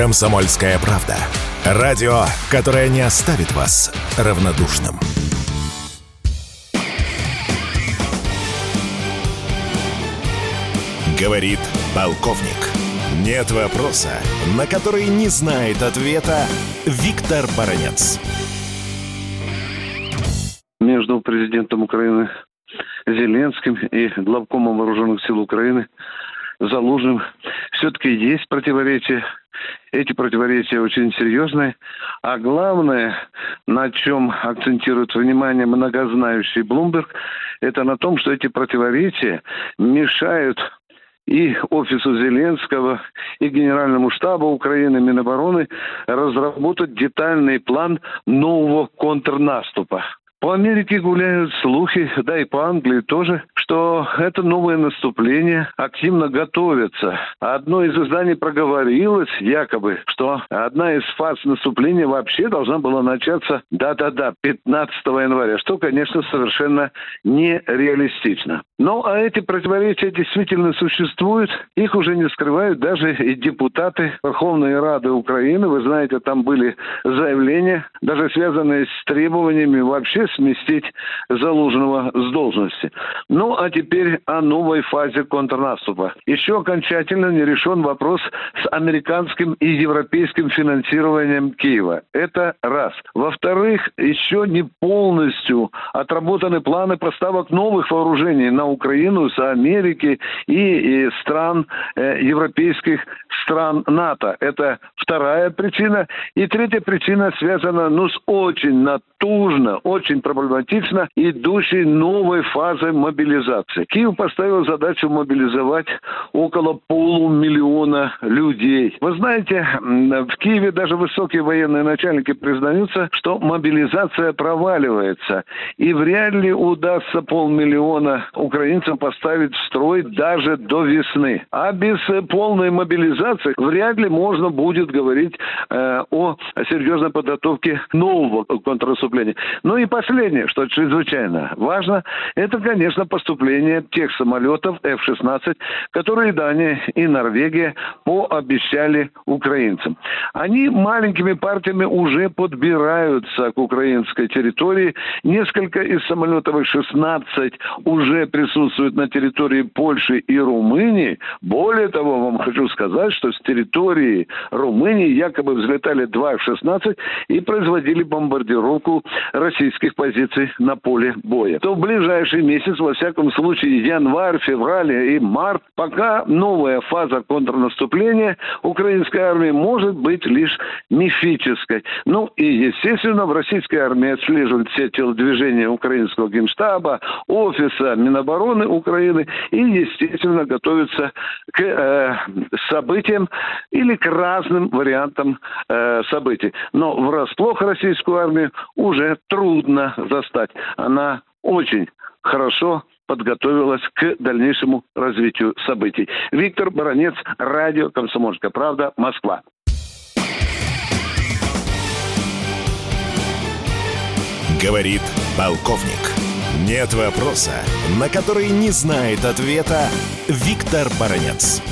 Комсомольская правда. Радио, которое не оставит вас равнодушным. Говорит полковник. Нет вопроса, на который не знает ответа Виктор Баранец. Между президентом Украины Зеленским и главкомом вооруженных сил Украины Залужным все-таки есть противоречия. Эти противоречия очень серьезные. А главное, на чем акцентирует внимание многознающий Блумберг, это на том, что эти противоречия мешают и офису Зеленского, и Генеральному штабу Украины, Минобороны разработать детальный план нового контрнаступа. По Америке гуляют слухи, да и по Англии тоже, что это новое наступление активно готовится. Одно из изданий проговорилось якобы, что одна из фаз наступления вообще должна была начаться, да-да-да, 15 января, что, конечно, совершенно нереалистично. Ну, а эти противоречия действительно существуют. Их уже не скрывают даже и депутаты Верховной Рады Украины. Вы знаете, там были заявления, даже связанные с требованиями вообще сместить Залужного с должности. Ну, а теперь о новой фазе контрнаступа. Еще окончательно не решен вопрос с американским и европейским финансированием Киева. Это раз. Во-вторых, еще не полностью отработаны планы поставок новых вооружений на Украину с Америки и, и стран э, европейских стран НАТО. Это вторая причина. И третья причина связана ну, с очень натужно, очень проблематично идущей новой фазой мобилизации. Киев поставил задачу мобилизовать около полумиллиона людей. Вы знаете, в Киеве даже высокие военные начальники признаются, что мобилизация проваливается. И вряд ли удастся полмиллиона украинцам поставить в строй даже до весны. А без полной мобилизации вряд ли можно будет говорить э, о серьезной подготовке нового контрнаступления. Ну и последнее, что чрезвычайно важно, это, конечно, поступление тех самолетов F-16, которые Дания и Норвегия пообещали украинцам. Они маленькими партиями уже подбираются к украинской территории. Несколько из самолетов F-16 уже присутствуют на территории Польши и Румынии. Более того, вам хочу сказать, что с территории Румынии якобы взлетали два F-16 и производили бомбардировку российских позиций на поле боя. То в ближайший месяц, во всяком случае, январь, февраль и март, пока новая фаза контрнаступления украинской армии может быть лишь мифической. Ну и, естественно, в российской армии отслеживают все телодвижения украинского генштаба, офиса Минобороны Украины и, естественно, готовятся к э, событиям или к разным вариантам э, событий. Но врасплох российскую армию уже трудно застать. Она очень хорошо подготовилась к дальнейшему развитию событий. Виктор Баранец, радио «Комсомольская правда», Москва. Говорит полковник. Нет вопроса, на который не знает ответа Виктор Баранец.